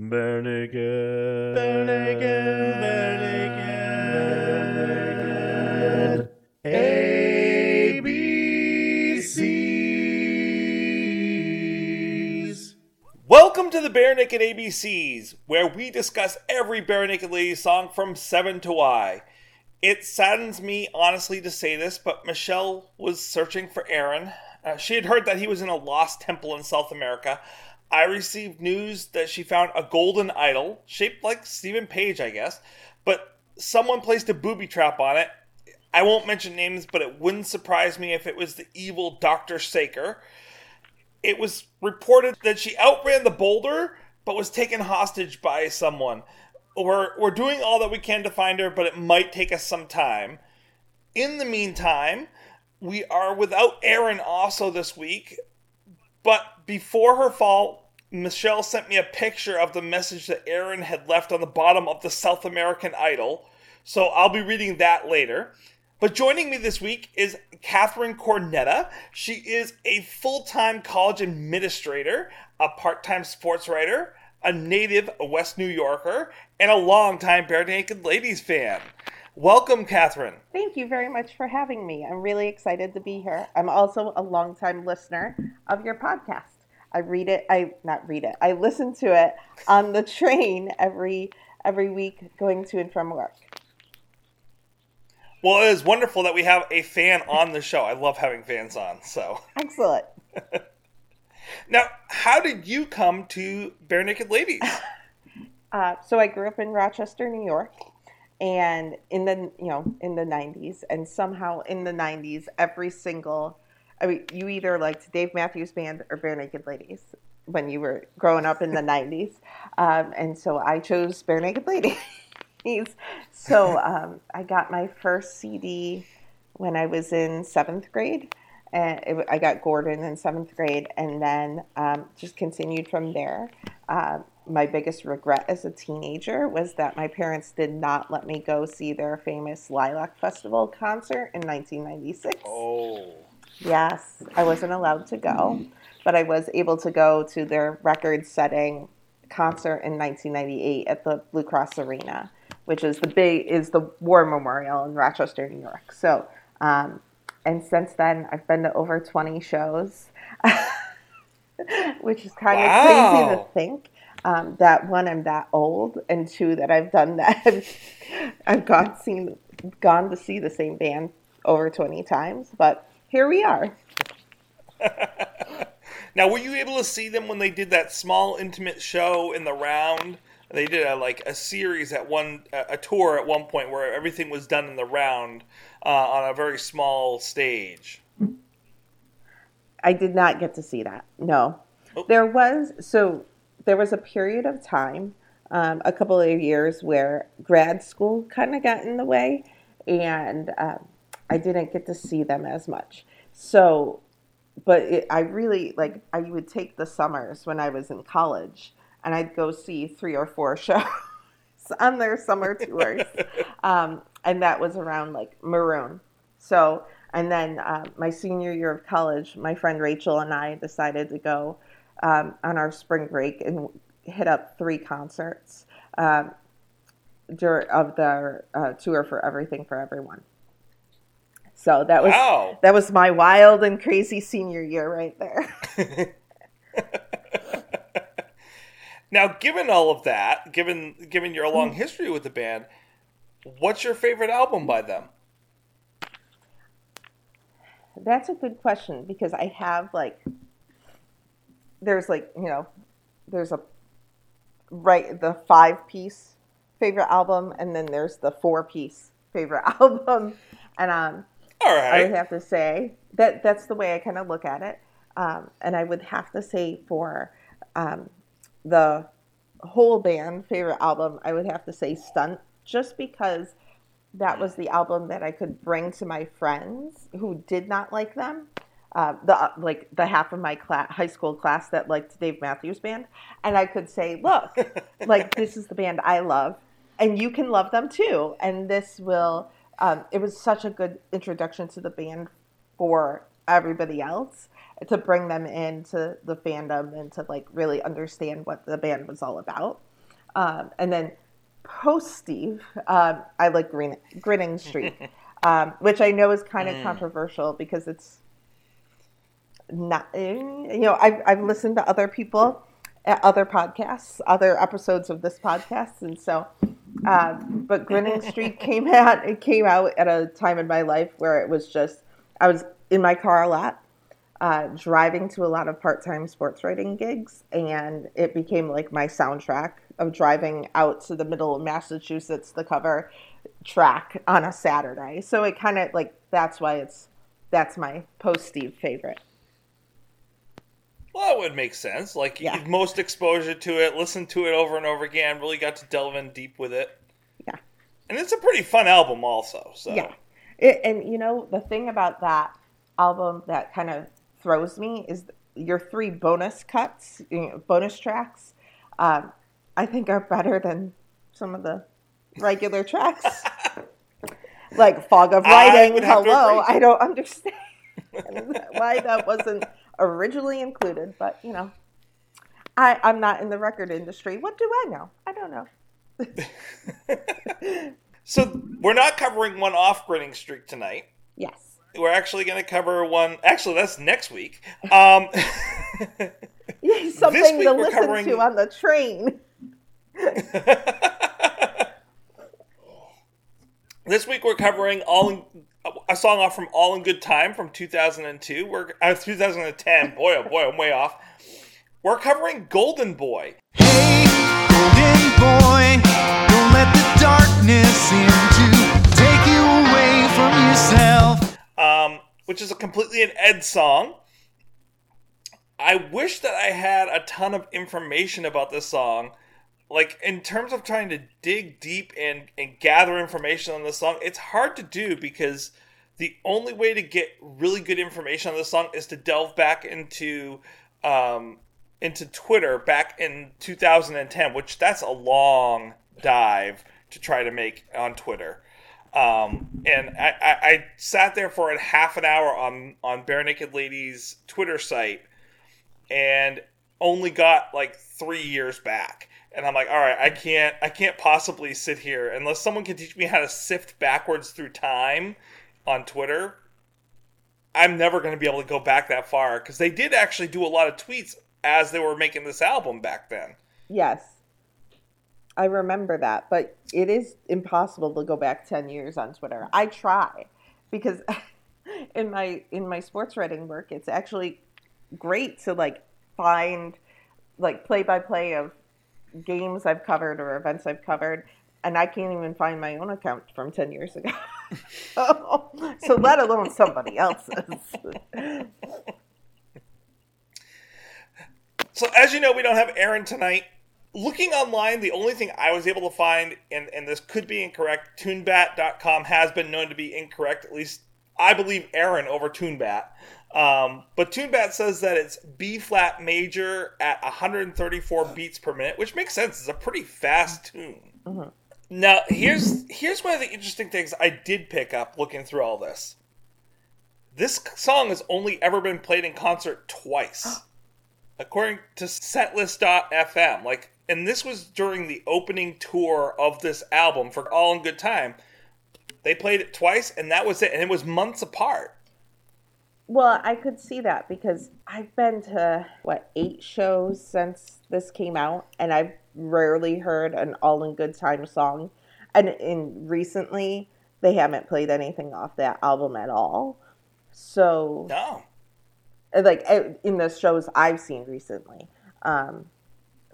Naked. Bare naked. ABCs. Welcome to the Bare Naked ABCs, where we discuss every Bare Naked Ladies song from 7 to Y. It saddens me, honestly, to say this, but Michelle was searching for Aaron. Uh, she had heard that he was in a lost temple in South America. I received news that she found a golden idol, shaped like Steven Page, I guess, but someone placed a booby trap on it. I won't mention names, but it wouldn't surprise me if it was the evil Dr. Saker. It was reported that she outran the boulder, but was taken hostage by someone. We're, we're doing all that we can to find her, but it might take us some time. In the meantime, we are without Aaron also this week. But before her fall, Michelle sent me a picture of the message that Aaron had left on the bottom of the South American Idol. So I'll be reading that later. But joining me this week is Katherine Cornetta. She is a full time college administrator, a part time sports writer, a native West New Yorker, and a longtime Bare Naked Ladies fan. Welcome, Katherine. Thank you very much for having me. I'm really excited to be here. I'm also a longtime listener of your podcast. I read it, I not read it. I listen to it on the train every every week going to and from work. Well, it is wonderful that we have a fan on the show. I love having fans on. So, Excellent. now, how did you come to Bare Naked Ladies? Uh, so I grew up in Rochester, New York, and in the you know in the 90s, and somehow in the 90s, every single I mean, you either liked Dave Matthews Band or Bare Naked Ladies when you were growing up in the 90s, um, and so I chose Bare Naked Ladies. so um, I got my first CD when I was in seventh grade. And it, I got Gordon in seventh grade, and then um, just continued from there. My biggest regret as a teenager was that my parents did not let me go see their famous Lilac Festival concert in 1996. Oh. Yes, I wasn't allowed to go, but I was able to go to their record setting concert in 1998 at the Blue Cross Arena, which is the big is the war memorial in Rochester, New York. So, um, and since then I've been to over 20 shows, which is kind Wow. of crazy to think. Um, that one, I'm that old, and two, that I've done that. I've gone seen gone to see the same band over 20 times, but here we are. Now, were you able to see them when they did that small intimate show in the round? They did a, like a series at one a a tour at one point where everything was done in the round uh, on a very small stage. I did not get to see that. No, Oh. there was so there was a period of time, um, a couple of years where grad school kind of got in the way, and um, I didn't get to see them as much. So, but it, I really like I would take the summers when I was in college, and I'd go see three or four shows on their summer tours, um, and that was around like Maroon. So, and then uh, my senior year of college, my friend Rachel and I decided to go um, on our spring break and hit up three concerts um, dur- of their uh, tour for Everything for Everyone. So that was Wow. that was my wild and crazy senior year right there. Now, given all of that, given given your long history with the band, what's your favorite album by them? That's a good question because I have like there's like, you know, there's a right the five piece favorite album and then there's the four piece favorite album. And um I would have to say that that's the way I kind of look at it. Um, and I would have to say for um, the whole band favorite album, I would have to say Stunt, just because that was the album that I could bring to my friends who did not like them. Uh, the like the half of my class, high school class that liked Dave Matthews Band, and I could say, "Look, like this is the band I love, and you can love them too." And this will. Um, it was such a good introduction to the band for everybody else, to bring them into the fandom and to like really understand what the band was all about. Um, and then post Steve, um, I like Grin- Grinning Streak, um, which I know is kind of Mm. controversial because it's not, eh, you know, I've, I've listened to other people at other podcasts, other episodes of this podcast, and so. Um, but Grinning Streak came out. It came out at a time in my life where it was just I was in my car a lot, uh, driving to a lot of part-time sports writing gigs, and it became like my soundtrack of driving out to the middle of Massachusetts, to cover track on a Saturday. So it kind of like that's why it's that's my post Steve favorite. Well, that would make sense. Like Yeah. most exposure to it, listened to it over and over again, really got to delve in deep with it. Yeah. And it's a pretty fun album, also. So Yeah. It, and you know, the thing about that album that kind of throws me is your three bonus cuts, you know, bonus tracks, um, I think are better than some of the regular tracks. like Fog of Writing, Hello. I don't understand why that wasn't originally included, but you know. I, I'm not in the record industry. What do I know? I don't know. So we're not covering one off grinning streak tonight. Yes. We're actually going to cover one. Actually, that's next week. Um, something to listen covering- to on the train. this week we're covering all a song off from All in Good Time from 2002. We're uh, 2010. Boy, oh boy, I'm way off. We're covering Golden Boy. Hey, golden boy, don't let the darkness in to take you away from yourself. um, which is a completely an Ed song. I wish that I had a ton of information about this song. Like, in terms of trying to dig deep and, and gather information on the song, it's hard to do because the only way to get really good information on the song is to delve back into um, into Twitter back in 2010, which that's a long dive to try to make on Twitter. Um, and I, I, I sat there for a half an hour on on Bare Naked Ladies Twitter site, and only got like three years back. And I'm like, all right, I can't I can't possibly sit here unless someone can teach me how to sift backwards through time on Twitter. I'm never going to be able to go back that far because they did actually do a lot of tweets as they were making this album back then. Yes. I remember that, but it is impossible to go back 10 years on Twitter. I try because in my in my sports writing work, it's actually great to like find like play by play of games I've covered or events I've covered and I can't even find my own account from 10 years ago. so let alone somebody else's. So as you know, we don't have Aaron tonight. Looking online, the only thing I was able to find, and, and this could be incorrect, tunebat.com has been known to be incorrect. At least I believe Aaron over Tunebat. Um, but Tunebat says that it's B flat major at 134 beats per minute, which makes sense. It's a pretty fast tune. Now, here's here's one of the interesting things I did pick up looking through all this. This song has only ever been played in concert twice according to setlist.fm like and this was during the opening tour of this album for all in good time they played it twice and that was it and it was months apart Well, I could see that because I've been to what eight shows since this came out, and I've rarely heard an "All in Good Time" song. And in recently, they haven't played anything off that album at all. So, no like eh, in the shows I've seen recently, um,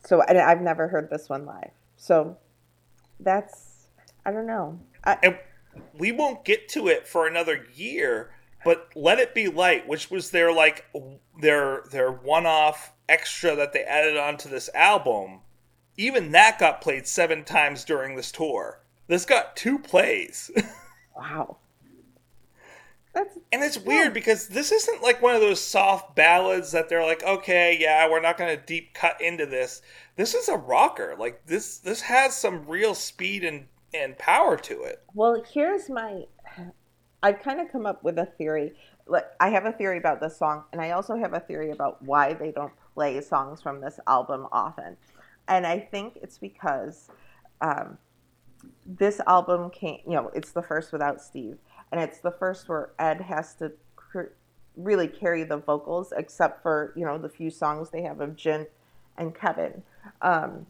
so and I've never heard this one live. So that's I don't know. I, and we won't get to it for another year but let it be light which was their like their their one-off extra that they added onto this album even that got played seven times during this tour this got two plays wow. That's And it's weird because this isn't like one of those soft ballads that they're like, okay, yeah, we're not going to deep cut into this. This is a rocker. Like this, this has some real speed and and power to it. Well, here's my. I've kind of come up with a theory. I have a theory about this song, and I also have a theory about why they don't play songs from this album often. And I think it's because um, this album came, you know, it's the first without Steve, and it's the first where Ed has to cr- really carry the vocals, except for you know the few songs they have of Jim and Kevin. Um,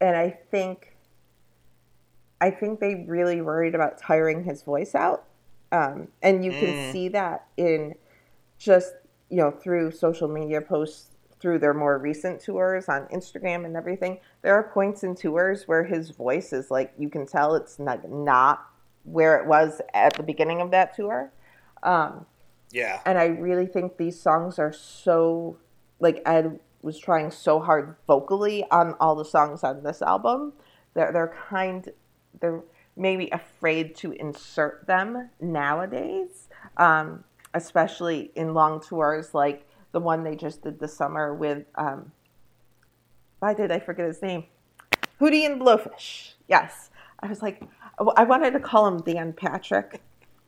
and I think, I think they really worried about tiring his voice out, um, and you can Mm. see that in just you know through social media posts through their more recent tours on Instagram and everything, there are points in tours where his voice is like you can tell it's not not where it was at the beginning of that tour. Um, Yeah. and I really think these songs are so like Ed was trying so hard vocally on all the songs on this album. They're they're kind they're maybe afraid to insert them nowadays, um, especially in long tours like the one they just did this summer with um, why did I forget his name? Hootie and Blowfish. Yes, I was like I wanted to call him Dan Patrick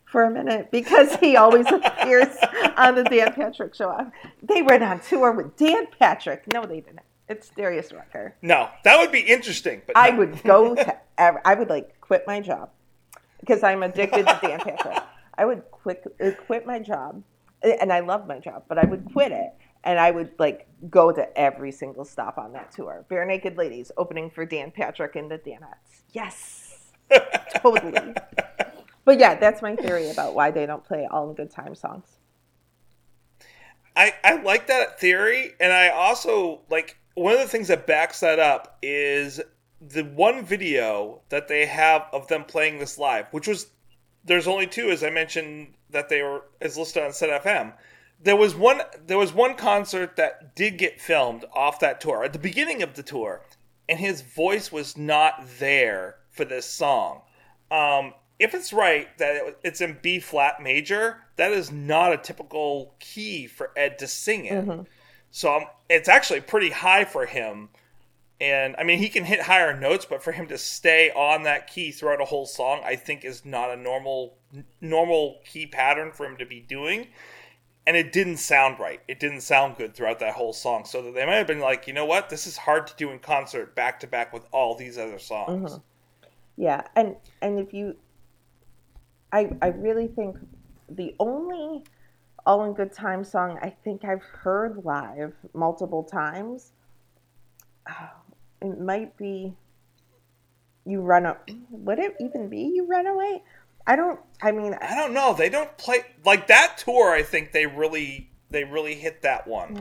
for a minute because he always appears on the Dan Patrick show. They went on tour with Dan Patrick. No, they didn't. It's Darius Rucker. No, that would be interesting. But I no. would go to. I would like quit my job because I'm addicted to Dan Patrick. I would quit uh, quit my job, and I love my job, but I would quit it. And I would like go to every single stop on that tour. Bare Naked Ladies opening for Dan Patrick and the Danettes. Yes, totally. But yeah, that's my theory about why they don't play all in good time songs. I, I like that theory, and I also like one of the things that backs that up is the one video that they have of them playing this live, which was there's only two, as I mentioned, that they were is listed on Set FM. There was one there was one concert that did get filmed off that tour at the beginning of the tour, and his voice was not there for this song. Um, if it's right that it- it's in B flat major, that is not a typical key for Ed to sing in. So um, it's actually pretty high for him. And I mean, he can hit higher notes, but for him to stay on that key throughout a whole song, I think is not a normal normal key pattern for him to be doing. And it didn't sound right. It didn't sound good throughout that whole song. So that they might have been like, you know what, this is hard to do in concert back to back with all these other songs. Mm-hmm. Yeah, and and if you, I I really think the only all in good time song I think I've heard live multiple times. It might be. You run up. Would it even be you run away? I don't. I mean, I don't know. They don't play like that tour. I think they really they really hit that one.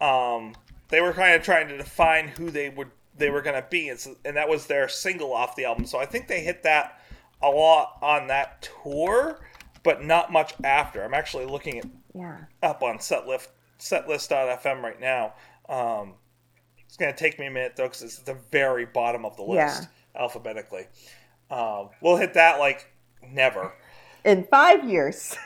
yeah. um, they were kind of trying to define who they would they were going to be, and, so, and that was their single off the album. So I think they hit that a lot on that tour, but not much after. I'm actually looking it Yeah. up on setlist setlist.fm right now. Um, it's going to take me a minute though because it's at the very bottom of the list alphabetically. Um, we'll hit that like never. In five years,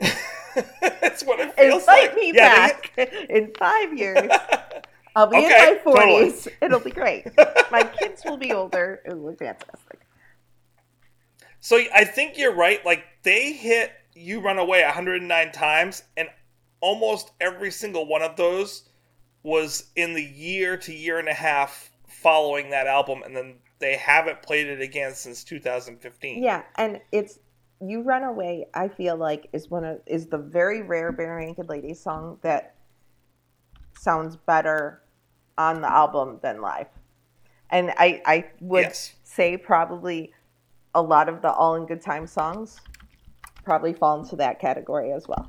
That's what it feels invite like. me Yeah, they hit- back. In five years, I'll be Okay, in my totally. forties. It'll be great. My kids will be older. It'll be fantastic. So I think you're right. Like they hit "You Run Away" 109 times, and almost every single one of those was in the year to year and a half following that album, and then they haven't played it again since 2015. Yeah, and it's "You Run Away." I feel like is one of is the very rare Bare Naked Ladies song that sounds better on the album than live. And I I would Yes. say probably a lot of the All in Good Time songs probably fall into that category as well.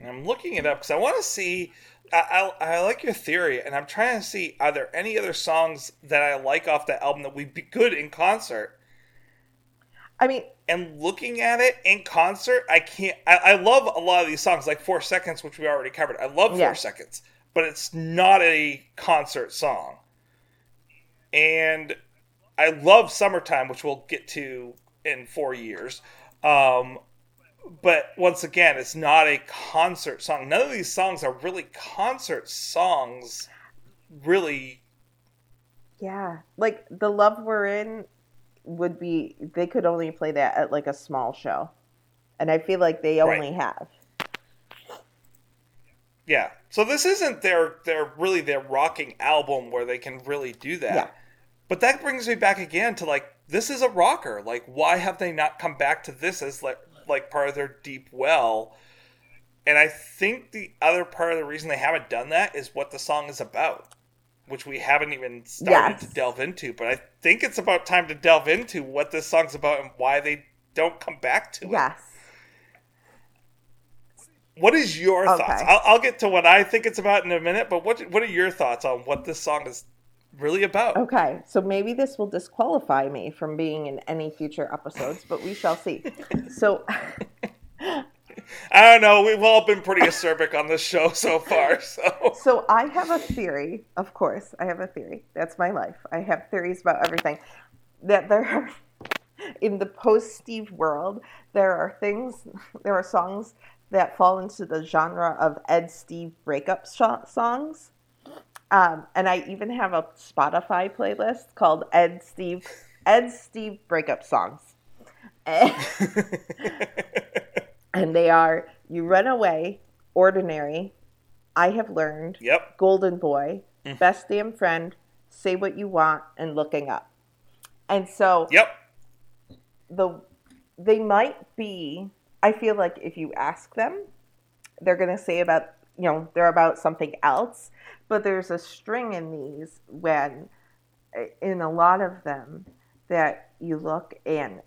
And I'm looking it up because I want to see. I, I, I like your theory, and I'm trying to see are there any other songs that I like off that album that would be good in concert. I mean, and looking at it in concert, I can't. I, I love a lot of these songs, like Four Seconds, which we already covered. I love Four Yeah. Seconds, but it's not a concert song. And I love Summertime, which we'll get to in four years. Um, but once again, it's not a concert song. None of these songs are really concert songs. Really, yeah, like the love we're in would be they could only play that at like a small show. And I feel like they Right. only have. Yeah. So this isn't their their really their rocking album where they can really do that. Yeah. But that brings me back again to like this is a rocker. Like why have they not come back to this as like like part of their deep well? And I think the other part of the reason they haven't done that is what the song is about, which we haven't even started Yes. to delve into. But I think it's about time to delve into what this song's about and why they don't come back to it. Yes. What is your Okay. thoughts? I'll, I'll get to what I think it's about in a minute, but what what are your thoughts on what this song is really about? Okay, so maybe this will disqualify me from being in any future episodes, but we shall see. So, I don't know. We've all been pretty acerbic on this show so far, so so I have a theory. Of course, I have a theory. That's my life. I have theories about everything. That there are in the post Steve world, there are things, there are songs that fall into the genre of Ed Steve breakup sh- songs. Um, and I even have a Spotify playlist called Ed Steve Ed Steve breakup songs. and they are You Run Away, Ordinary, I Have Learned, yep. Golden Boy, Best Damn Friend, Say What You Want, and Looking Up. And so Yep. the they might be I feel like if you ask them, they're gonna say about you know, they're about something else. But there's a string in these when in a lot of them that you look and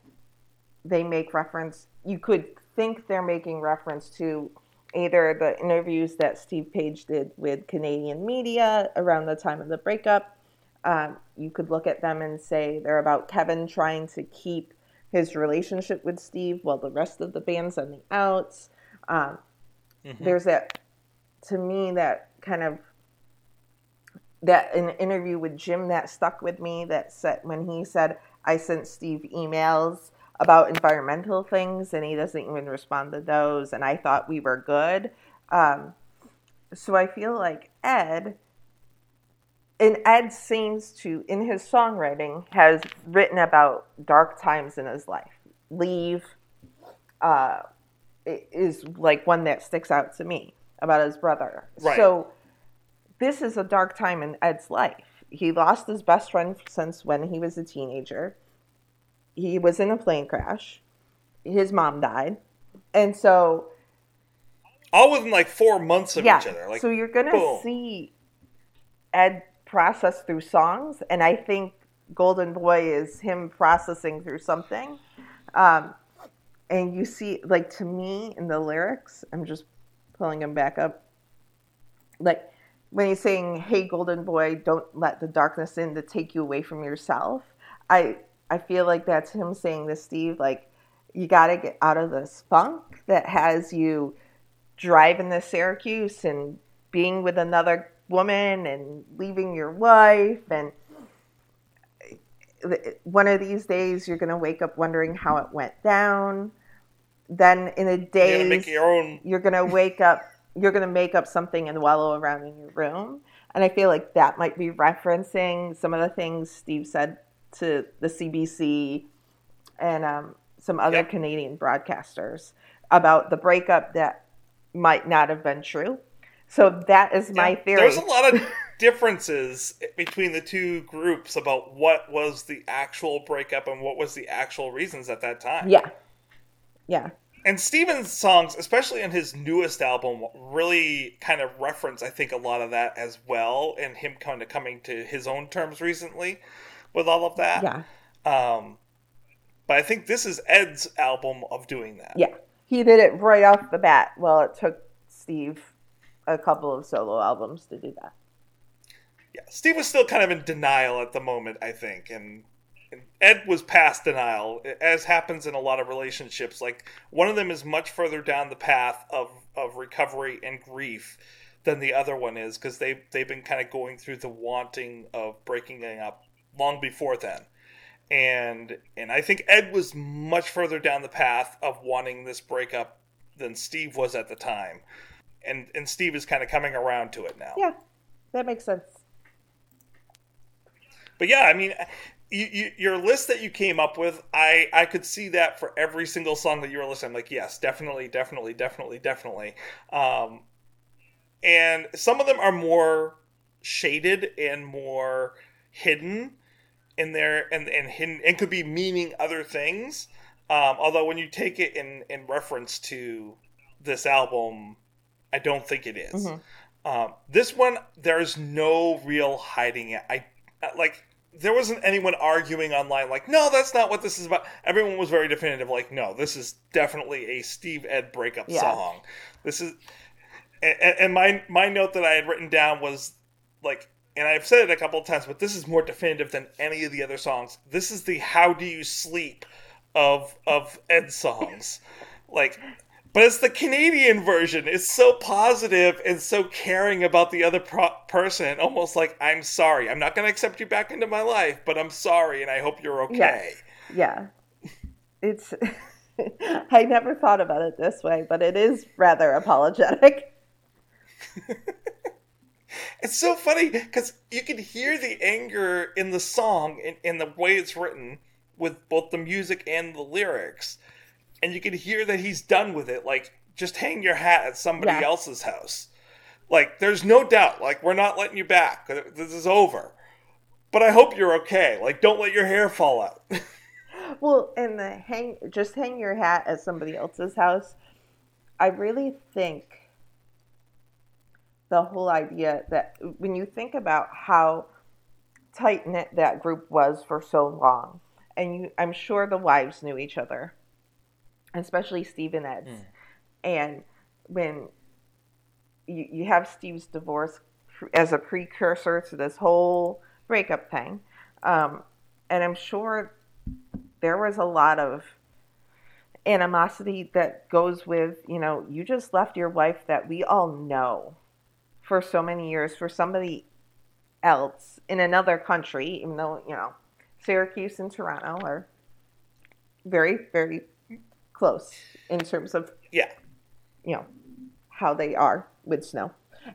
they make reference you could think they're making reference to either the interviews that Steve Page did with Canadian media around the time of the breakup. Um, you could look at them and say they're about Kevin trying to keep his relationship with Steve while the rest of the band's on the outs. Um, There's that, to me, that kind of that an interview with Jim that stuck with me that said when he said I sent Steve emails about environmental things and he doesn't even respond to those and I thought we were good. Um, so I feel like Ed and Ed seems to in his songwriting has written about dark times in his life. Leave uh, is like one that sticks out to me about his brother. Right. So this is a dark time in Ed's life. He lost his best friend since when he was a teenager. He was in a plane crash. His mom died. And so, All within like four months of yeah. each other. Like so you're going to see Ed process through songs. And I think Golden Boy is him processing through something. Um, and you see, like, to me in the lyrics, I'm just pulling him back up. Like, when he's saying, "Hey, golden boy, don't let the darkness in to take you away from yourself," I I feel like that's him saying to Steve, like, you got to get out of this funk that has you driving to Syracuse and being with another woman and leaving your wife and eh, eh, one of these days you're going to wake up wondering how it went down then in a You're day gonna make your own. you're gonna wake up you're gonna make up something and wallow around in your room and i feel like that might be referencing some of the things steve said to the cbc and um, some other Yep. canadian broadcasters about the breakup that might not have been true so that is my Yeah, theory There's a lot of differences between the two groups about what was the actual breakup and what was the actual reasons at that time. yeah yeah. And Steven's songs, especially in his newest album, really kind of reference, I think, a lot of that as well, and him kind of coming to his own terms recently with all of that. yeah. Um, but I think this is Ed's album of doing that. yeah. He did it right off the bat. Well it took steve a couple of solo albums to do that. Yeah, Steve was still kind of in denial at the moment, I think, and, and Ed was past denial, as happens in a lot of relationships. Like one of them is much further down the path of of recovery and grief than the other one is, because they they've been kind of going through the wanting of breaking up long before then. And and I think Ed was much further down the path of wanting this breakup than Steve was at the time. And and Steve is kind of coming around to it now. yeah that makes sense But yeah, I mean, you, you, your list that you came up with, I I could see that for every single song that you were listening. I'm like, yes, definitely, definitely, definitely, definitely. Um, and some of them are more shaded and more hidden in there, and and hidden and could be meaning other things. Um, although when you take it in in reference to this album, I don't think it is. Um, this one, there's no real hiding it. I like there wasn't anyone arguing online like, no, that's not what this is about. Everyone was very definitive, like, no, this is definitely a Steve Ed breakup Yeah. song. This is, and, and my my note that I had written down was like, and I've said it a couple of times, but this is more definitive than any of the other songs. This is the "How Do You Sleep" of of Ed songs, like. But it's the Canadian version. It's so positive and so caring about the other pro- person. Almost like I'm sorry. I'm not going to accept you back into my life, but I'm sorry, and I hope you're okay. Yeah. It's I never thought about it this way, but it is rather apologetic. It's so funny because you can hear the anger in the song and in, the way it's written with both the music and the lyrics. And you can hear that he's done with it. Like, just hang your hat at somebody Yeah. else's house. Like, there's no doubt. Like, we're not letting you back. This is over. But I hope you're okay. Like, don't let your hair fall out. Well, and the hang just hang your hat at somebody else's house. I really think the whole idea that when you think about how tight knit that group was for so long, and you, I'm sure the wives knew each other, especially Steve and Ed's, and when you, you have Steve's divorce as a precursor to this whole breakup thing, um, and I'm sure there was a lot of animosity that goes with, you know, you just left your wife that we all know for so many years for somebody else in another country, even though, you know, Syracuse and Toronto are very, very close in terms of, yeah. you know, how they are with snow.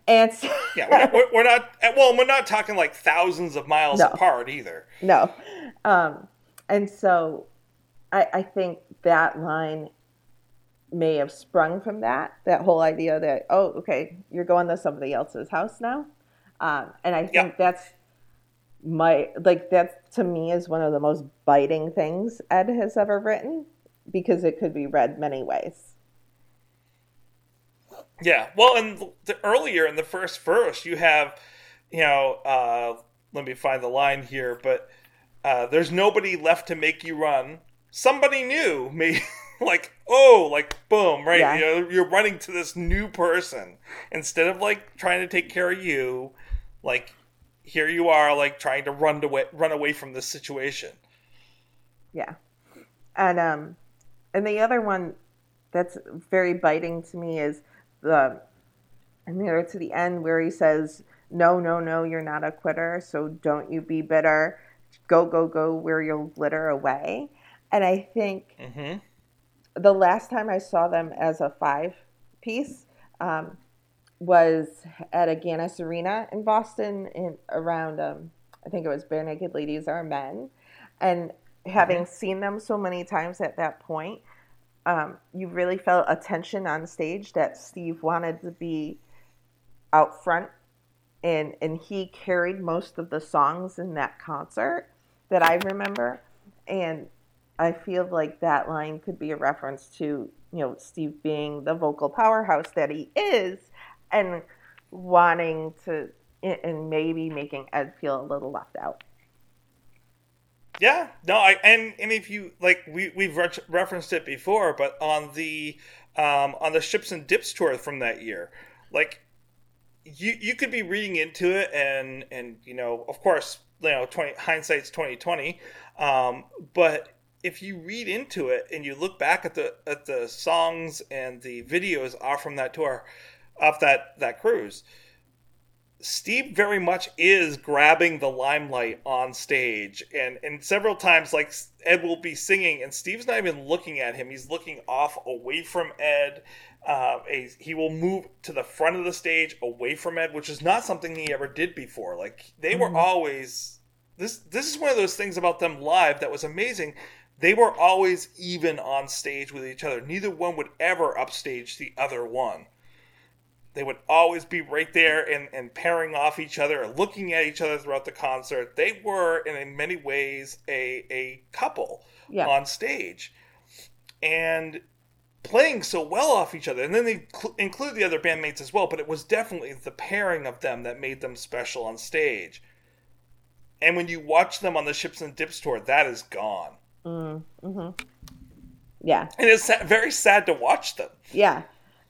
And so, Yeah. We're not, we're, not, well, we're not talking like thousands of miles No. apart either. no. Um, and so I, I think that line may have sprung from that, that whole idea that, oh, okay, you're going to somebody else's house now. Um, and I think Yeah. that's my, like, that to me is one of the most biting things Ed has ever written because it could be read many ways. Yeah. Well, and the earlier in the first verse, you have, you know, uh, let me find the line here, but uh, there's nobody left to make you run. Somebody new, me, like oh, like boom, right? Yeah. You know, you're running to this new person instead of like trying to take care of you. Like here you are, like trying to run away, run away from this situation. Yeah. And um and the other one that's very biting to me is the near to the end where he says, No, no, no, you're not a quitter, so don't you be bitter. Go, go, go where you'll glitter away. And I think Mm-hmm. the last time I saw them as a five piece um, was at Agganis Arena in Boston in around um, I think it was Bare Naked Ladies Are Men, and having seen them so many times at that point, um, you really felt a tension on stage that Steve wanted to be out front, and and he carried most of the songs in that concert that I remember, and I feel like that line could be a reference to, you know, Steve being the vocal powerhouse that he is and wanting to, and maybe making Ed feel a little left out. Yeah, no, I and and if you like, we we've re- referenced it before, but on the um, on the ships and dips tour from that year, like you you could be reading into it, and and you know, of course, you know, twenty hindsight's twenty twenty, um, but if you read into it and you look back at the at the songs and the videos off from that tour, off that that cruise, Steve very much is grabbing the limelight on stage, and and several times, like Ed will be singing, and Steve's not even looking at him; he's looking off, away from Ed. Uh, a, he will move to the front of the stage, away from Ed, which is not something he ever did before. Like they were always, this this is one of those things about them live that was amazing. They were always even on stage with each other. Neither one would ever upstage the other one. They would always be right there and, and pairing off each other, or looking at each other throughout the concert. They were, in, many ways, a, a couple Yeah. on stage. And playing so well off each other. And then they cl- include the other bandmates as well, but it was definitely the pairing of them that made them special on stage. And when you watch them on the Ships and Dips tour, that is gone. Mm, mm-hmm. Yeah. And it's very sad to watch them. Yeah.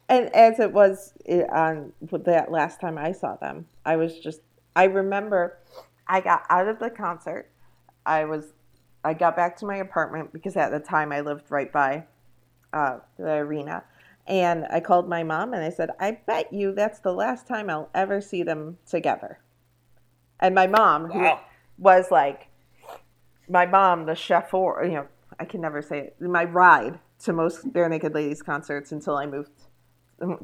And as it was on with that last time I saw them, I was just, I remember I got out of the concert. I was, I got back to my apartment because at the time I lived right by uh, the arena. And I called my mom and I said, I bet you that's the last time I'll ever see them together. And my mom, who was like, my mom, the chef, or you know, I can never say it. My ride to most Bare Naked Ladies concerts until I moved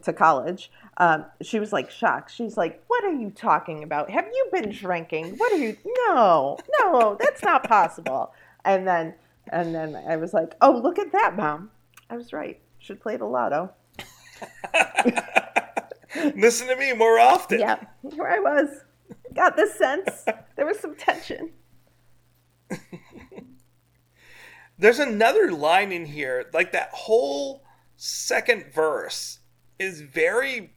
to college. Um, she was like shocked. She's like, "What are you talking about? Have you been drinking? What are you? No, no, that's not possible." And then, and then I was like, "Oh, look at that, mom! I was right. Should play the lotto." Listen to me more often. Yeah, here I was. Got the sense. There was some tension. There's another line in here, like that whole second verse is very.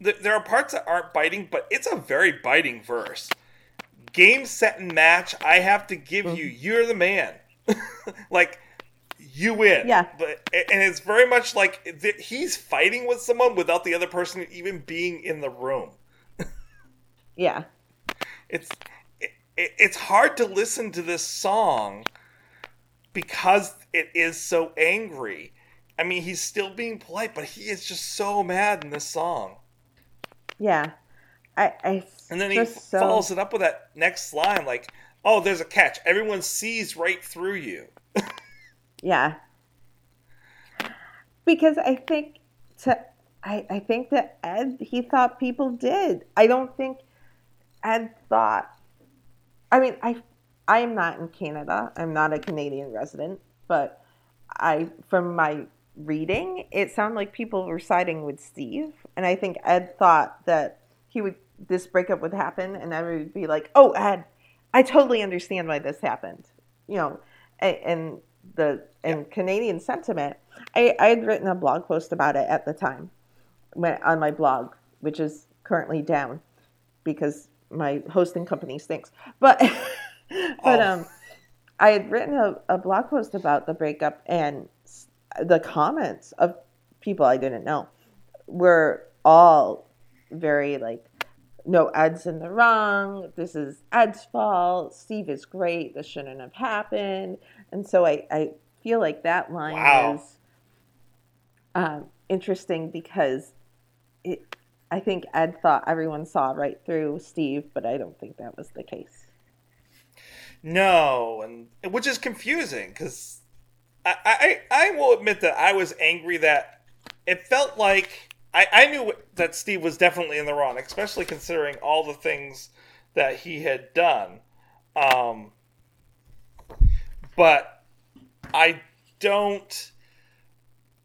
There are parts that aren't biting, but it's a very biting verse. Game, set, and match. I have to give you. Mm-hmm. You're the man. like you win. Yeah. But and it's very much like th- he's fighting with someone without the other person even being in the room. Yeah, it's it, it- it's hard to listen to this song because it is so angry. I mean, he's still being polite, but he is just so mad in this song. yeah. I, I And then he so- follows it up with that next line, like, "Oh, there's a catch. Everyone sees right through you." Yeah. Because I think to I, I think that Ed he thought people did. I don't think Ed thought I mean I I am not in Canada. I'm not a Canadian resident, but I from my reading, it sounded like people were siding with Steve. And I think Ed thought that he would this breakup would happen and Ed would be like, Oh Ed, I totally understand why this happened. You know, and, and the and Canadian sentiment. I, I had written a blog post about it at the time when, on my blog, which is currently down because my hosting company stinks. But but Oh. um, I had written a, a blog post about the breakup, and the comments of people I didn't know were all very like, no, Ed's in the wrong. This is Ed's fault. Steve is great. This shouldn't have happened. And so I, I feel like that line Wow. is um, interesting because it, I think Ed thought everyone saw right through Steve, but I don't think that was the case. No, and which is confusing because I, I I will admit that I was angry that it felt like I, I knew that Steve was definitely in the wrong, especially considering all the things that he had done. Um, but I don't.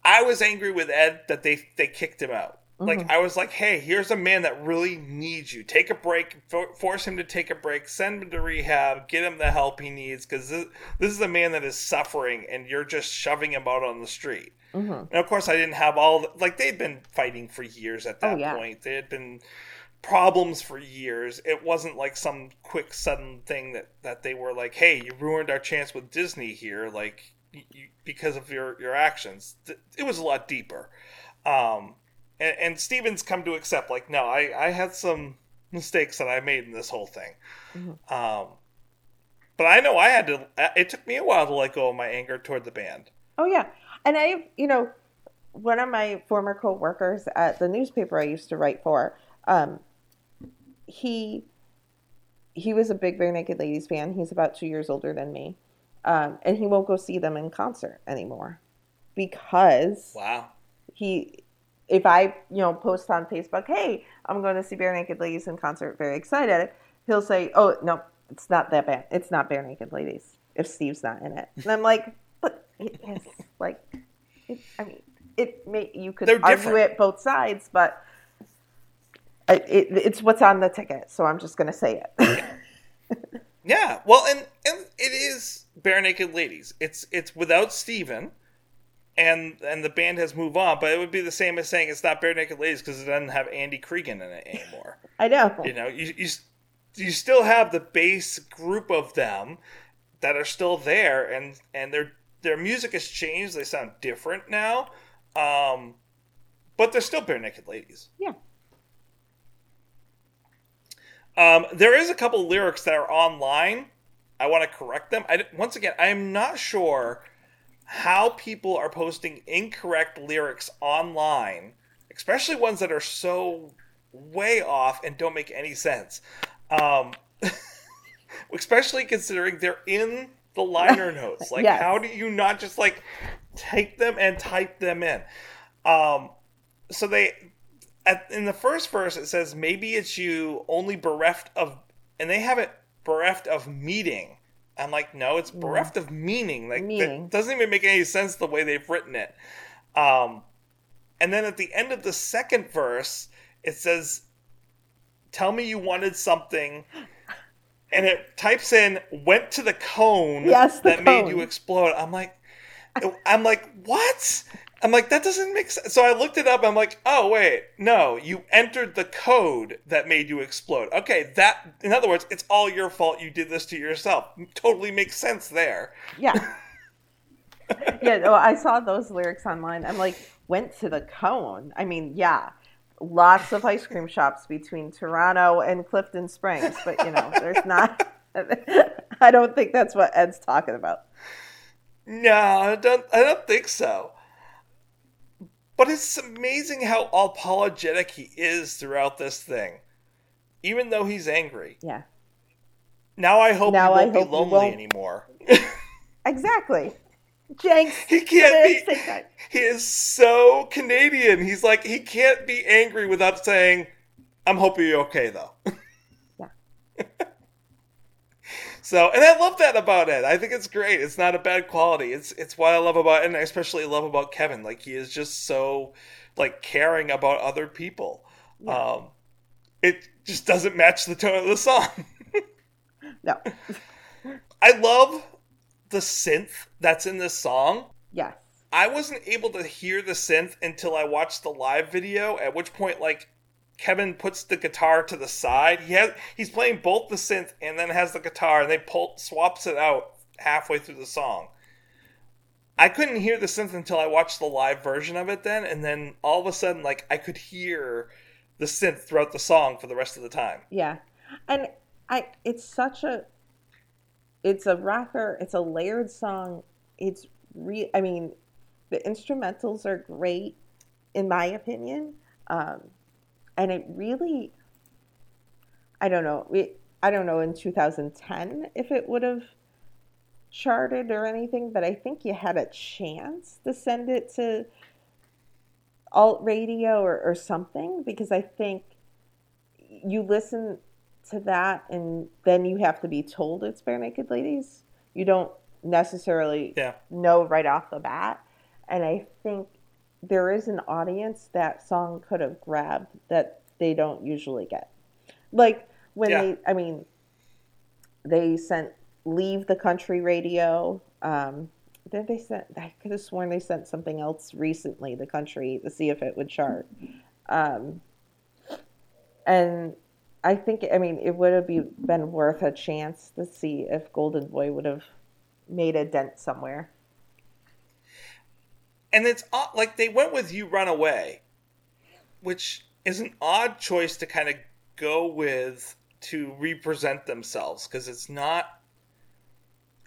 I was angry with Ed that they they kicked him out. Like I was like, hey, here's a man that really needs you. Take a break, for, force him to take a break, send him to rehab, get him the help he needs, because this, this is a man that is suffering, and you're just shoving him out on the street. And of course, I didn't have all the, like they'd been fighting for years at that Oh, yeah. point. They had been problems for years. It wasn't like some quick sudden thing that that they were like, "Hey, you ruined our chance with Disney here," like you, because of your your actions. It was a lot deeper. Um, and, and Stevens come to accept, like, no, I I had some mistakes that I made in this whole thing. Um, but I know I had to. It took me a while to let go of my anger toward the band. Oh yeah, and I, you know, one of my former co-workers at the newspaper I used to write for, um, he he was a big Bare Naked Ladies fan. He's about two years older than me, um, and he won't go see them in concert anymore because Wow. he if I, you know, post on Facebook, hey, I'm going to see Bare Naked Ladies in concert, very excited, he'll say, oh, no, it's not that bad. It's not Bare Naked Ladies if Steve's not in it. And I'm like, but it is like, it, I mean, it may you could They're argue different. it both sides, but it, it, it's what's on the ticket. So I'm just gonna say it. Yeah, well, and and it is bare naked ladies. It's it's without Steven, and and the band has moved on. But it would be the same as saying it's not Barenaked Ladies because it doesn't have Andy Creeggan in it anymore. I know. you know, you you you still have the base group of them that are still there, and and their their music has changed. They sound different now, um, but they're still Barenaked Ladies. Yeah. Um, there is a couple lyrics that are online. I want to correct them. I, once again, I am not sure how people are posting incorrect lyrics online, especially ones that are so way off and don't make any sense. Um, especially considering they're in the liner notes. Like, Yes. how do you not just like take them and type them in? Um, so they at, in the first verse it says maybe it's you only bereft of and they have it bereft of meeting i'm like no it's bereft of meaning. Like Meaning. that doesn't even make any sense the way they've written it. Um and then at the end of the second verse it says tell me you wanted something and it types in went to the cone Yes, the that made you explode. I'm like i'm like what i'm like that doesn't make sense so i looked it up i'm like oh wait no you entered the code that made you explode okay that in other words it's all your fault you did this to yourself totally makes sense there Yeah. yeah, no, I saw those lyrics online. I'm like, went to the cone. I mean, yeah, lots of ice cream shops between Toronto and Clifton Springs, but you know, there's not. I don't think that's what Ed's talking about. No, I don't. I don't think so. But it's amazing how apologetic he is throughout this thing, even though he's angry. Yeah, Now I hope Now he I won't be hope he lonely won't. anymore. exactly. Jenks. he can't be. He is so Canadian. He's like he can't be angry without saying, "I'm hoping you're okay, though." Yeah. So, and I love that about Ed. I think it's great. It's not a bad quality. It's it's what I love about, and I especially love about Kevin. Like he is just so like caring about other people. Um, it just doesn't match the tone of the song. No. I love the synth that's in this song. Yes. I wasn't able to hear the synth until I watched the live video, at which point like Kevin puts the guitar to the side. He has he's playing both the synth and then has the guitar and they pull swaps it out halfway through the song. I couldn't hear the synth until I watched the live version of it then and then all of a sudden like I could hear the synth throughout the song for the rest of the time. Yeah. And I it's such a it's a rocker, it's a layered song. It's re I mean, the instrumentals are great in my opinion. Um and it really I don't know. It, I don't know in 2010 if it would have charted or anything, but I think you had a chance to send it to alt radio or, or something because I think you listen to that and then you have to be told it's Barenaked Ladies. You don't necessarily Yeah. know right off the bat. And I think there is an audience that song could have grabbed that they don't usually get. Like when Yeah. they, I mean, they sent Leave the Country Radio. Um, did they sent? I could have sworn they sent something else recently, the country, to see if it would chart. Um, and I think, I mean, it would have be, been worth a chance to see if Golden Boy would have made a dent somewhere. And it's odd, like they went with "You Run Away," which is an odd choice to kind of go with to represent themselves because it's not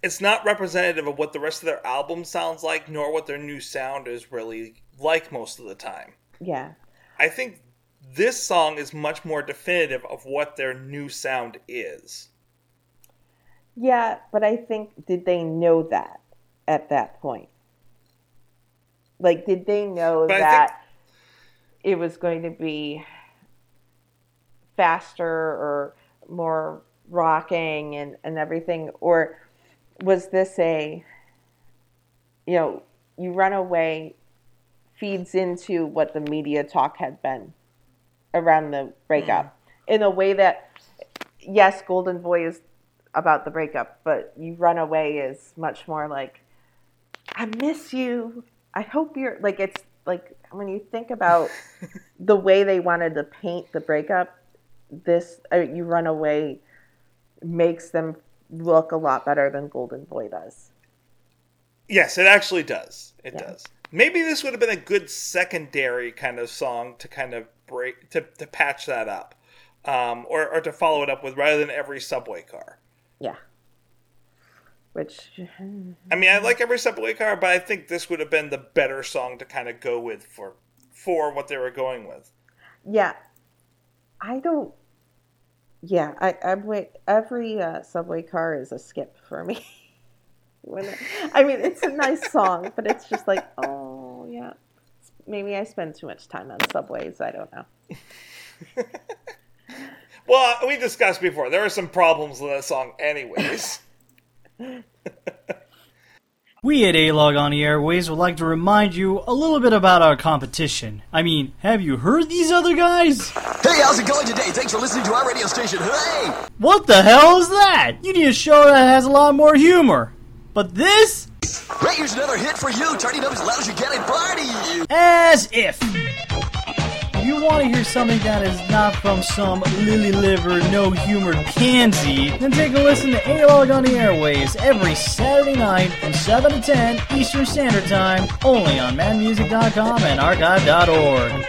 it's not representative of what the rest of their album sounds like, nor what their new sound is really like most of the time. Yeah. I think this song is much more definitive of what their new sound is. Yeah, but I think did they know that at that point? Like, did they know But that it was going to be faster or more rocking and, and everything? Or was this a, you know, you run away feeds into what the media talk had been around the breakup mm. in a way that, yes, Golden Boy is about the breakup, but you run away is much more like, I miss you. I hope you're like, it's like when you think about the way they wanted to paint the breakup, this uh, you run away makes them look a lot better than Golden Boy does. Yes, it actually does. It yeah. does. Maybe this would have been a good secondary kind of song to kind of break to, to patch that up, um, or or to follow it up with rather than every subway car. Yeah. Which I mean, I like every subway car, but I think this would have been the better song to kind of go with for for what they were going with. Yeah, I don't. Yeah, I, I'm wait. Every uh, subway car is a skip for me. when it, I mean, it's a nice song, but it's just like, oh yeah. Maybe I spend too much time on subways. I don't know. well, we discussed before. There are some problems with that song, anyways. We at A-Log on the Airways would like to remind you a little bit about our competition. I mean, have you heard these other guys? Hey, how's it going today? Thanks for listening to our radio station. Hey! What the hell is that? You need a show that has a lot more humor. But this? Right, here's another hit for you. Turning up as loud as you can and party! As if you want to hear something that is not from some lily liver, no humor pansy, then take a listen to A-Log on the Airways every Saturday night from 7 to 10 Eastern Standard Time, only on madmusic.com and archive.org.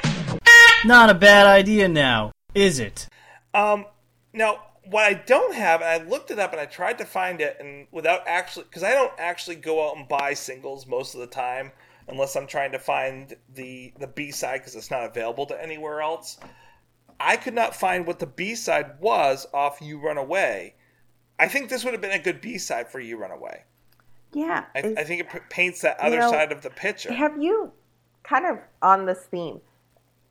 Not a bad idea now, is it? Um, now, what I don't have, and I looked it up and I tried to find it, and without actually, because I don't actually go out and buy singles most of the time unless I'm trying to find the the B side because it's not available to anywhere else. I could not find what the B side was off "You Run Away." I think this would have been a good B side for "You Run Away." Yeah, I, I think it p- paints that other know, side of the picture. Have you kind of on this theme?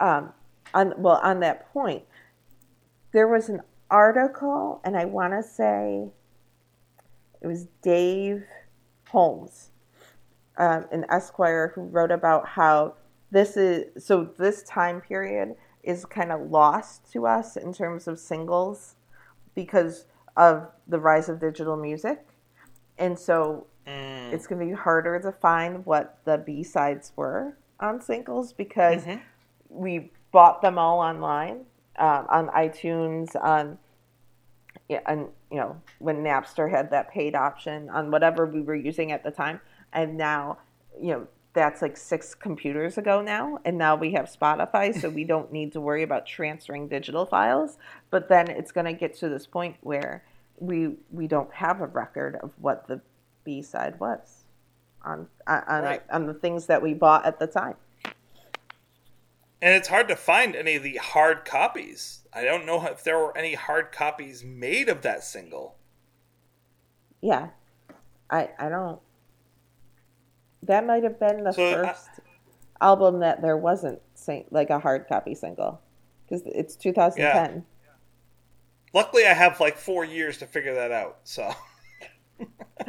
Um, on well, on that point, there was an article, and I want to say it was Dave Holmes um, an Esquire who wrote about how this is so this time period is kind of lost to us in terms of singles because of the rise of digital music. And so mm. it's going to be harder to find what the B sides were on singles because mm-hmm. we bought them all online um, on iTunes, on yeah, and you know when Napster had that paid option on whatever we were using at the time and now you know that's like six computers ago now and now we have spotify so we don't need to worry about transferring digital files. But then it's going to get to this point where we we don't have a record of what the b side was on uh, on, right. on the things that we bought at the time. And it's hard to find any of the hard copies. I don't know if there were any hard copies made of that single. Yeah. I i don't that might have been the so, first uh, album that there wasn't sing- like a hard copy single because it's 2010. Yeah. Luckily, I have like four years to figure that out. So,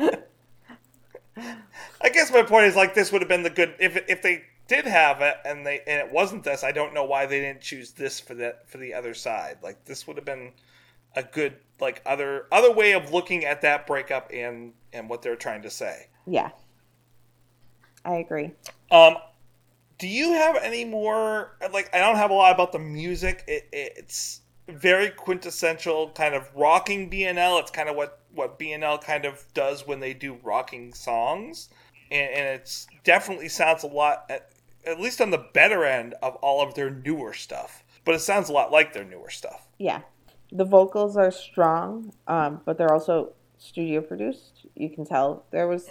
I guess my point is like this would have been the good if if they did have it and they and it wasn't this. I don't know why they didn't choose this for the for the other side. Like this would have been a good like other other way of looking at that breakup and and what they're trying to say. Yeah. I agree. Um, do you have any more? Like, I don't have a lot about the music. It, it's very quintessential, kind of rocking BNL. It's kind of what what BNL kind of does when they do rocking songs, and, and it's definitely sounds a lot, at, at least on the better end of all of their newer stuff. But it sounds a lot like their newer stuff. Yeah, the vocals are strong, um, but they're also studio produced. You can tell there was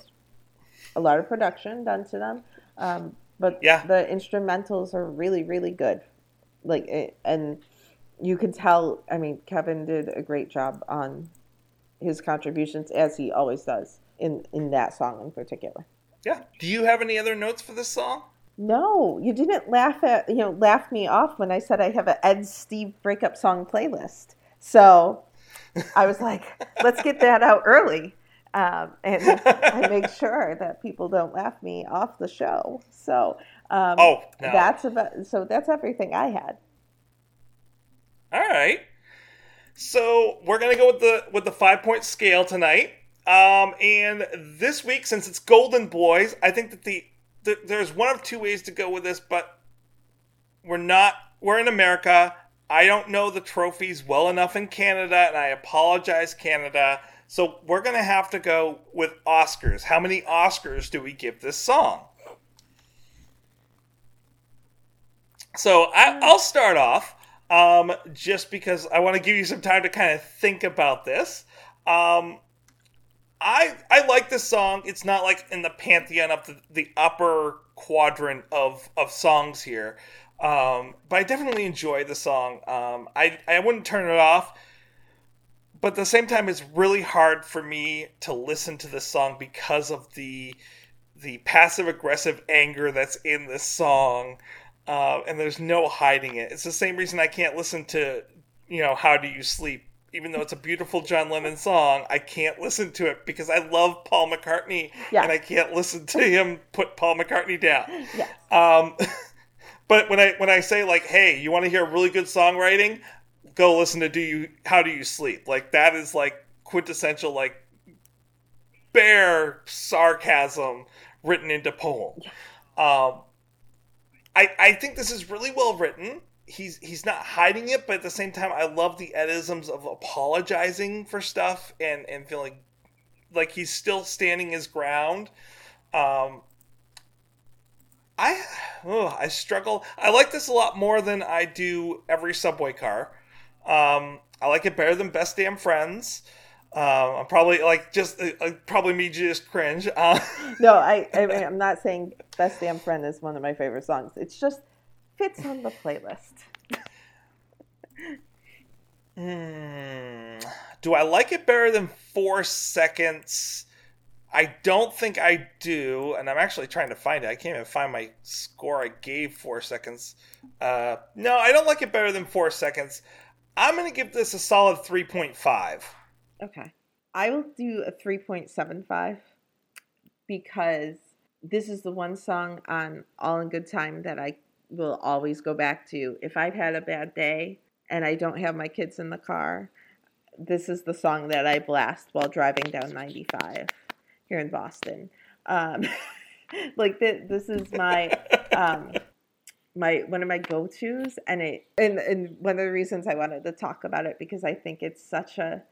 a lot of production done to them. Um, but yeah. the instrumentals are really, really good. Like, it, and you can tell. I mean, Kevin did a great job on his contributions, as he always does in in that song in particular. Yeah. Do you have any other notes for this song? No, you didn't laugh at you know laugh me off when I said I have an Ed Steve breakup song playlist. So I was like, let's get that out early. Um, and I make sure that people don't laugh me off the show. So um, Oh, no. that's about so that's everything I had. All right. So we're gonna go with the with the five point scale tonight. Um, and this week, since it's Golden Boys, I think that the, the there's one of two ways to go with this, but we're not we're in America. I don't know the trophies well enough in Canada, and I apologize, Canada. So we're gonna have to go with Oscars. How many Oscars do we give this song? So I, I'll start off um, just because I want to give you some time to kind of think about this. Um, I I like this song. It's not like in the pantheon of the, the upper quadrant of of songs here, um, but I definitely enjoy the song. Um, I I wouldn't turn it off, but at the same time, it's really hard for me to listen to this song because of the the passive aggressive anger that's in this song, uh, and there's no hiding it. It's the same reason I can't listen to you know How Do You Sleep even though it's a beautiful John Lennon song, I can't listen to it because I love Paul McCartney Yeah. and I can't listen to him put Paul McCartney down. Yes. Um, but when I when I say like, hey, you want to hear really good songwriting? Go listen to Do You How Do You Sleep? Like that is like quintessential like bare sarcasm written into poem. Um, I I think this is really well written. He's he's not hiding it, but at the same time, I love the edisms of apologizing for stuff and and feeling like he's still standing his ground. Um, I oh, I struggle. I like this a lot more than I do every subway car. Um, I like it better than Best Damn Friends. Um, I'm probably like just uh, uh, probably me just cringe. Uh, No, I, I mean, I'm not saying Best Damn Friend is one of my favorite songs. It's just fits on the playlist. Hmm. Do I like it better than four seconds? I don't think I do, and I'm actually trying to find it. I can't even find my score I gave four seconds. Uh, no, I don't like it better than four seconds. I'm gonna give this a solid 3.5. Okay. I will do a 3.75 because this is the one song on All in Good Time that I will always go back to. If I've had a bad day and I don't have my kids in the car, this is the song that I blast while driving down 95 here in Boston. Um, like th- this is my um, my one of my go-tos and it and, and one of the reasons I wanted to talk about it because I think it's such a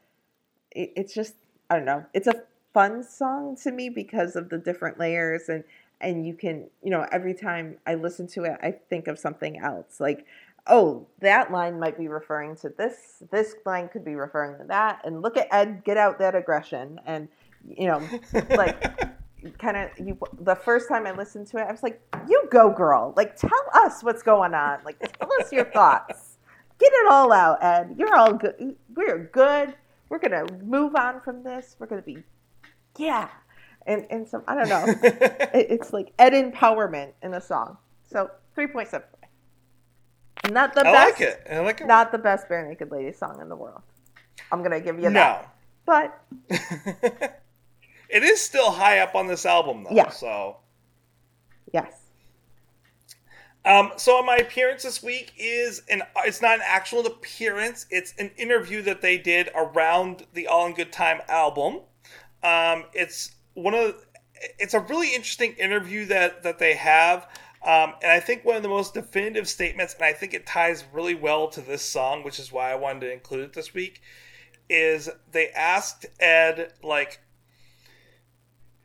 it, it's just I don't know. It's a fun song to me because of the different layers and and you can you know every time I listen to it I think of something else like oh that line might be referring to this this line could be referring to that and look at Ed get out that aggression and you know like kind of you the first time I listened to it I was like you go girl. Like tell us what's going on. Like tell us your thoughts. Get it all out Ed. You're all good. We're good. We're gonna move on from this. We're gonna be yeah. And and some I don't know. It, it's like Ed empowerment in a song. So three point seven. not the I best like it. I like it. not the best bare naked lady song in the world. I'm gonna give you no. that. But it is still high up on this album though. Yeah. So yes Um, so my appearance this week is an it's not an actual appearance, it's an interview that they did around the All in Good Time album. Um, it's one of it's a really interesting interview that that they have. Um, and I think one of the most definitive statements, and I think it ties really well to this song, which is why I wanted to include it this week, is they asked Ed like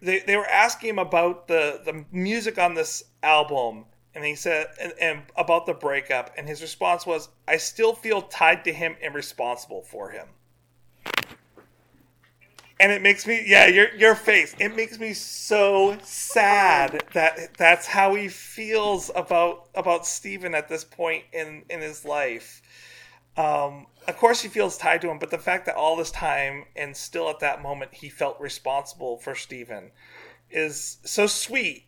they, they were asking him about the, the music on this album and he said and, and about the breakup and his response was i still feel tied to him and responsible for him. And it makes me yeah your your face it makes me so sad that that's how he feels about about Steven at this point in in his life um of course he feels tied to him but the fact that all this time and still at that moment he felt responsible for Steven is so sweet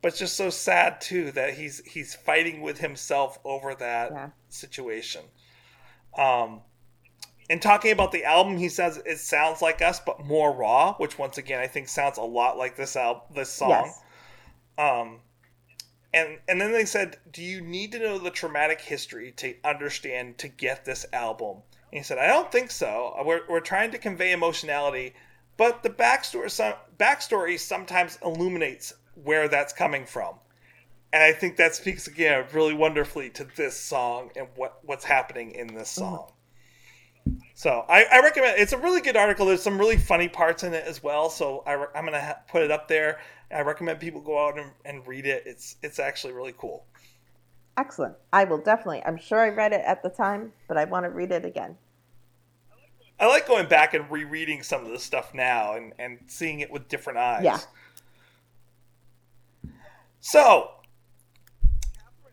but just so sad too that he's he's fighting with himself over that Yeah. situation um in talking about the album, he says it sounds like us, but more raw, which once again I think sounds a lot like this album, this song. Yes. Um, and and then they said, "Do you need to know the traumatic history to understand to get this album?" And he said, "I don't think so. We're we're trying to convey emotionality, but the backstory some backstory sometimes illuminates where that's coming from." And I think that speaks again really wonderfully to this song and what what's happening in this uh-huh. song. So I, I recommend it's a really good article. There's some really funny parts in it as well. So I, am gonna ha- put it up there. I recommend people go out and, and read it. It's it's actually really cool. Excellent. I will definitely. I'm sure I read it at the time, but I want to read it again. I like going back and rereading some of the stuff now and, and seeing it with different eyes. Yeah. So,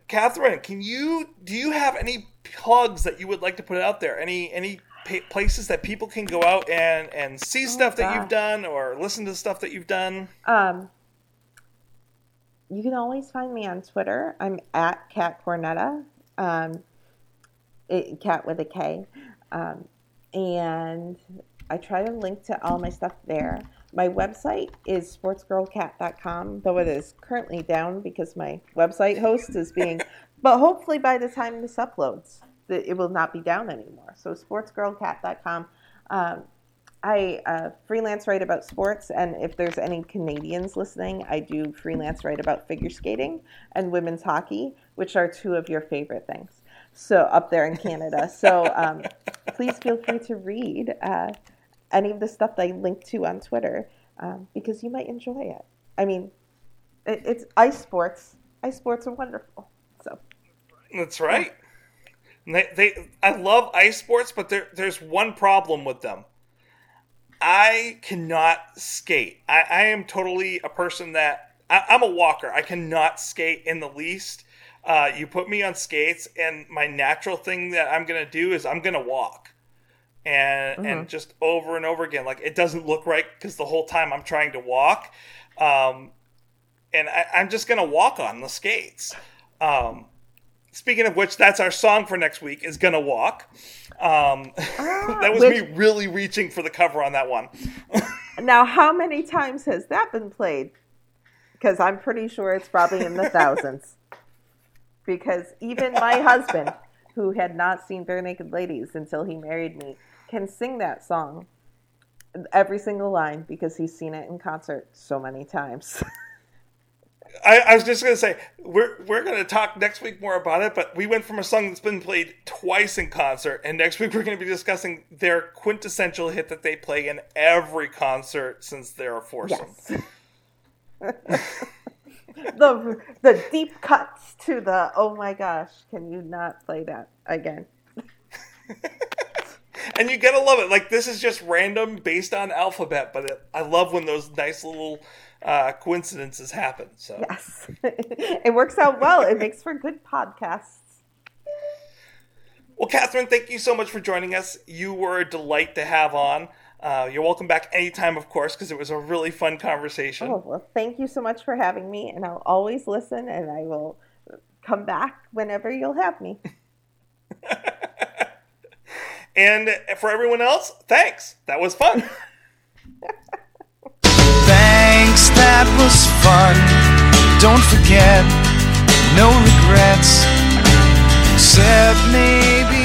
Katherine, can you do you have any plugs that you would like to put out there? Any any pa- places that people can go out and and see stuff that you've Oh, done or listen to stuff that you've done? Um, you can always find me on Twitter. I'm at Kat Cornetta, um, it, cat with a K, um, and I try to link to all my stuff there. My website is sportsgirlkat.com, though it is currently down because my website host is being. but hopefully, by the time this uploads, it will not be down anymore. So sportsgirlkat.com. Um, I uh, freelance write about sports, and if there's any Canadians listening, I do freelance write about figure skating and women's hockey, which are two of your favorite things. So up there in Canada. So um, please feel free to read uh, any of the stuff that I link to on Twitter um, because you might enjoy it. I mean, it, it's ice sports. Ice sports are wonderful. So That's right. And They, they I love ice sports, but there there's one problem with them. I cannot skate. I, I am totally a person that I, I'm a walker. I cannot skate in the least. Uh, you put me on skates, and my natural thing that I'm gonna do is I'm gonna walk, and and just over and over again. Like it doesn't look right because the whole time I'm trying to walk, um, and I, I'm just gonna walk on the skates. Um, Speaking of which, that's our song for next week is "Gonna Walk." Um, that was which- me really reaching for the cover on that one. now, how many times has that been played? Because I'm pretty sure it's probably in the thousands. Because even my husband, who had not seen Barenaked Ladies until he married me, can sing that song every single line because he's seen it in concert so many times. I, I was just gonna say we're we're gonna talk next week more about it, but we went from a song that's been played twice in concert, and next week we're gonna be discussing their quintessential hit that they play in every concert since they're a foursome. yes. the the deep cuts to the oh my gosh, can you not play that again? And you gotta love it. Like this is just random based on alphabet, but it, I love when those nice little uh, coincidences happen. So. Yes. it works out well. It makes for good podcasts. Well, Katherine, thank you so much for joining us. You were a delight to have on. Uh, you're welcome back anytime, of course, because it was a really fun conversation. Oh, well, thank you so much for having me, and I'll always listen, and I will come back whenever you'll have me. And for everyone else, thanks. That was fun. That was fun. Don't forget, no regrets. Except maybe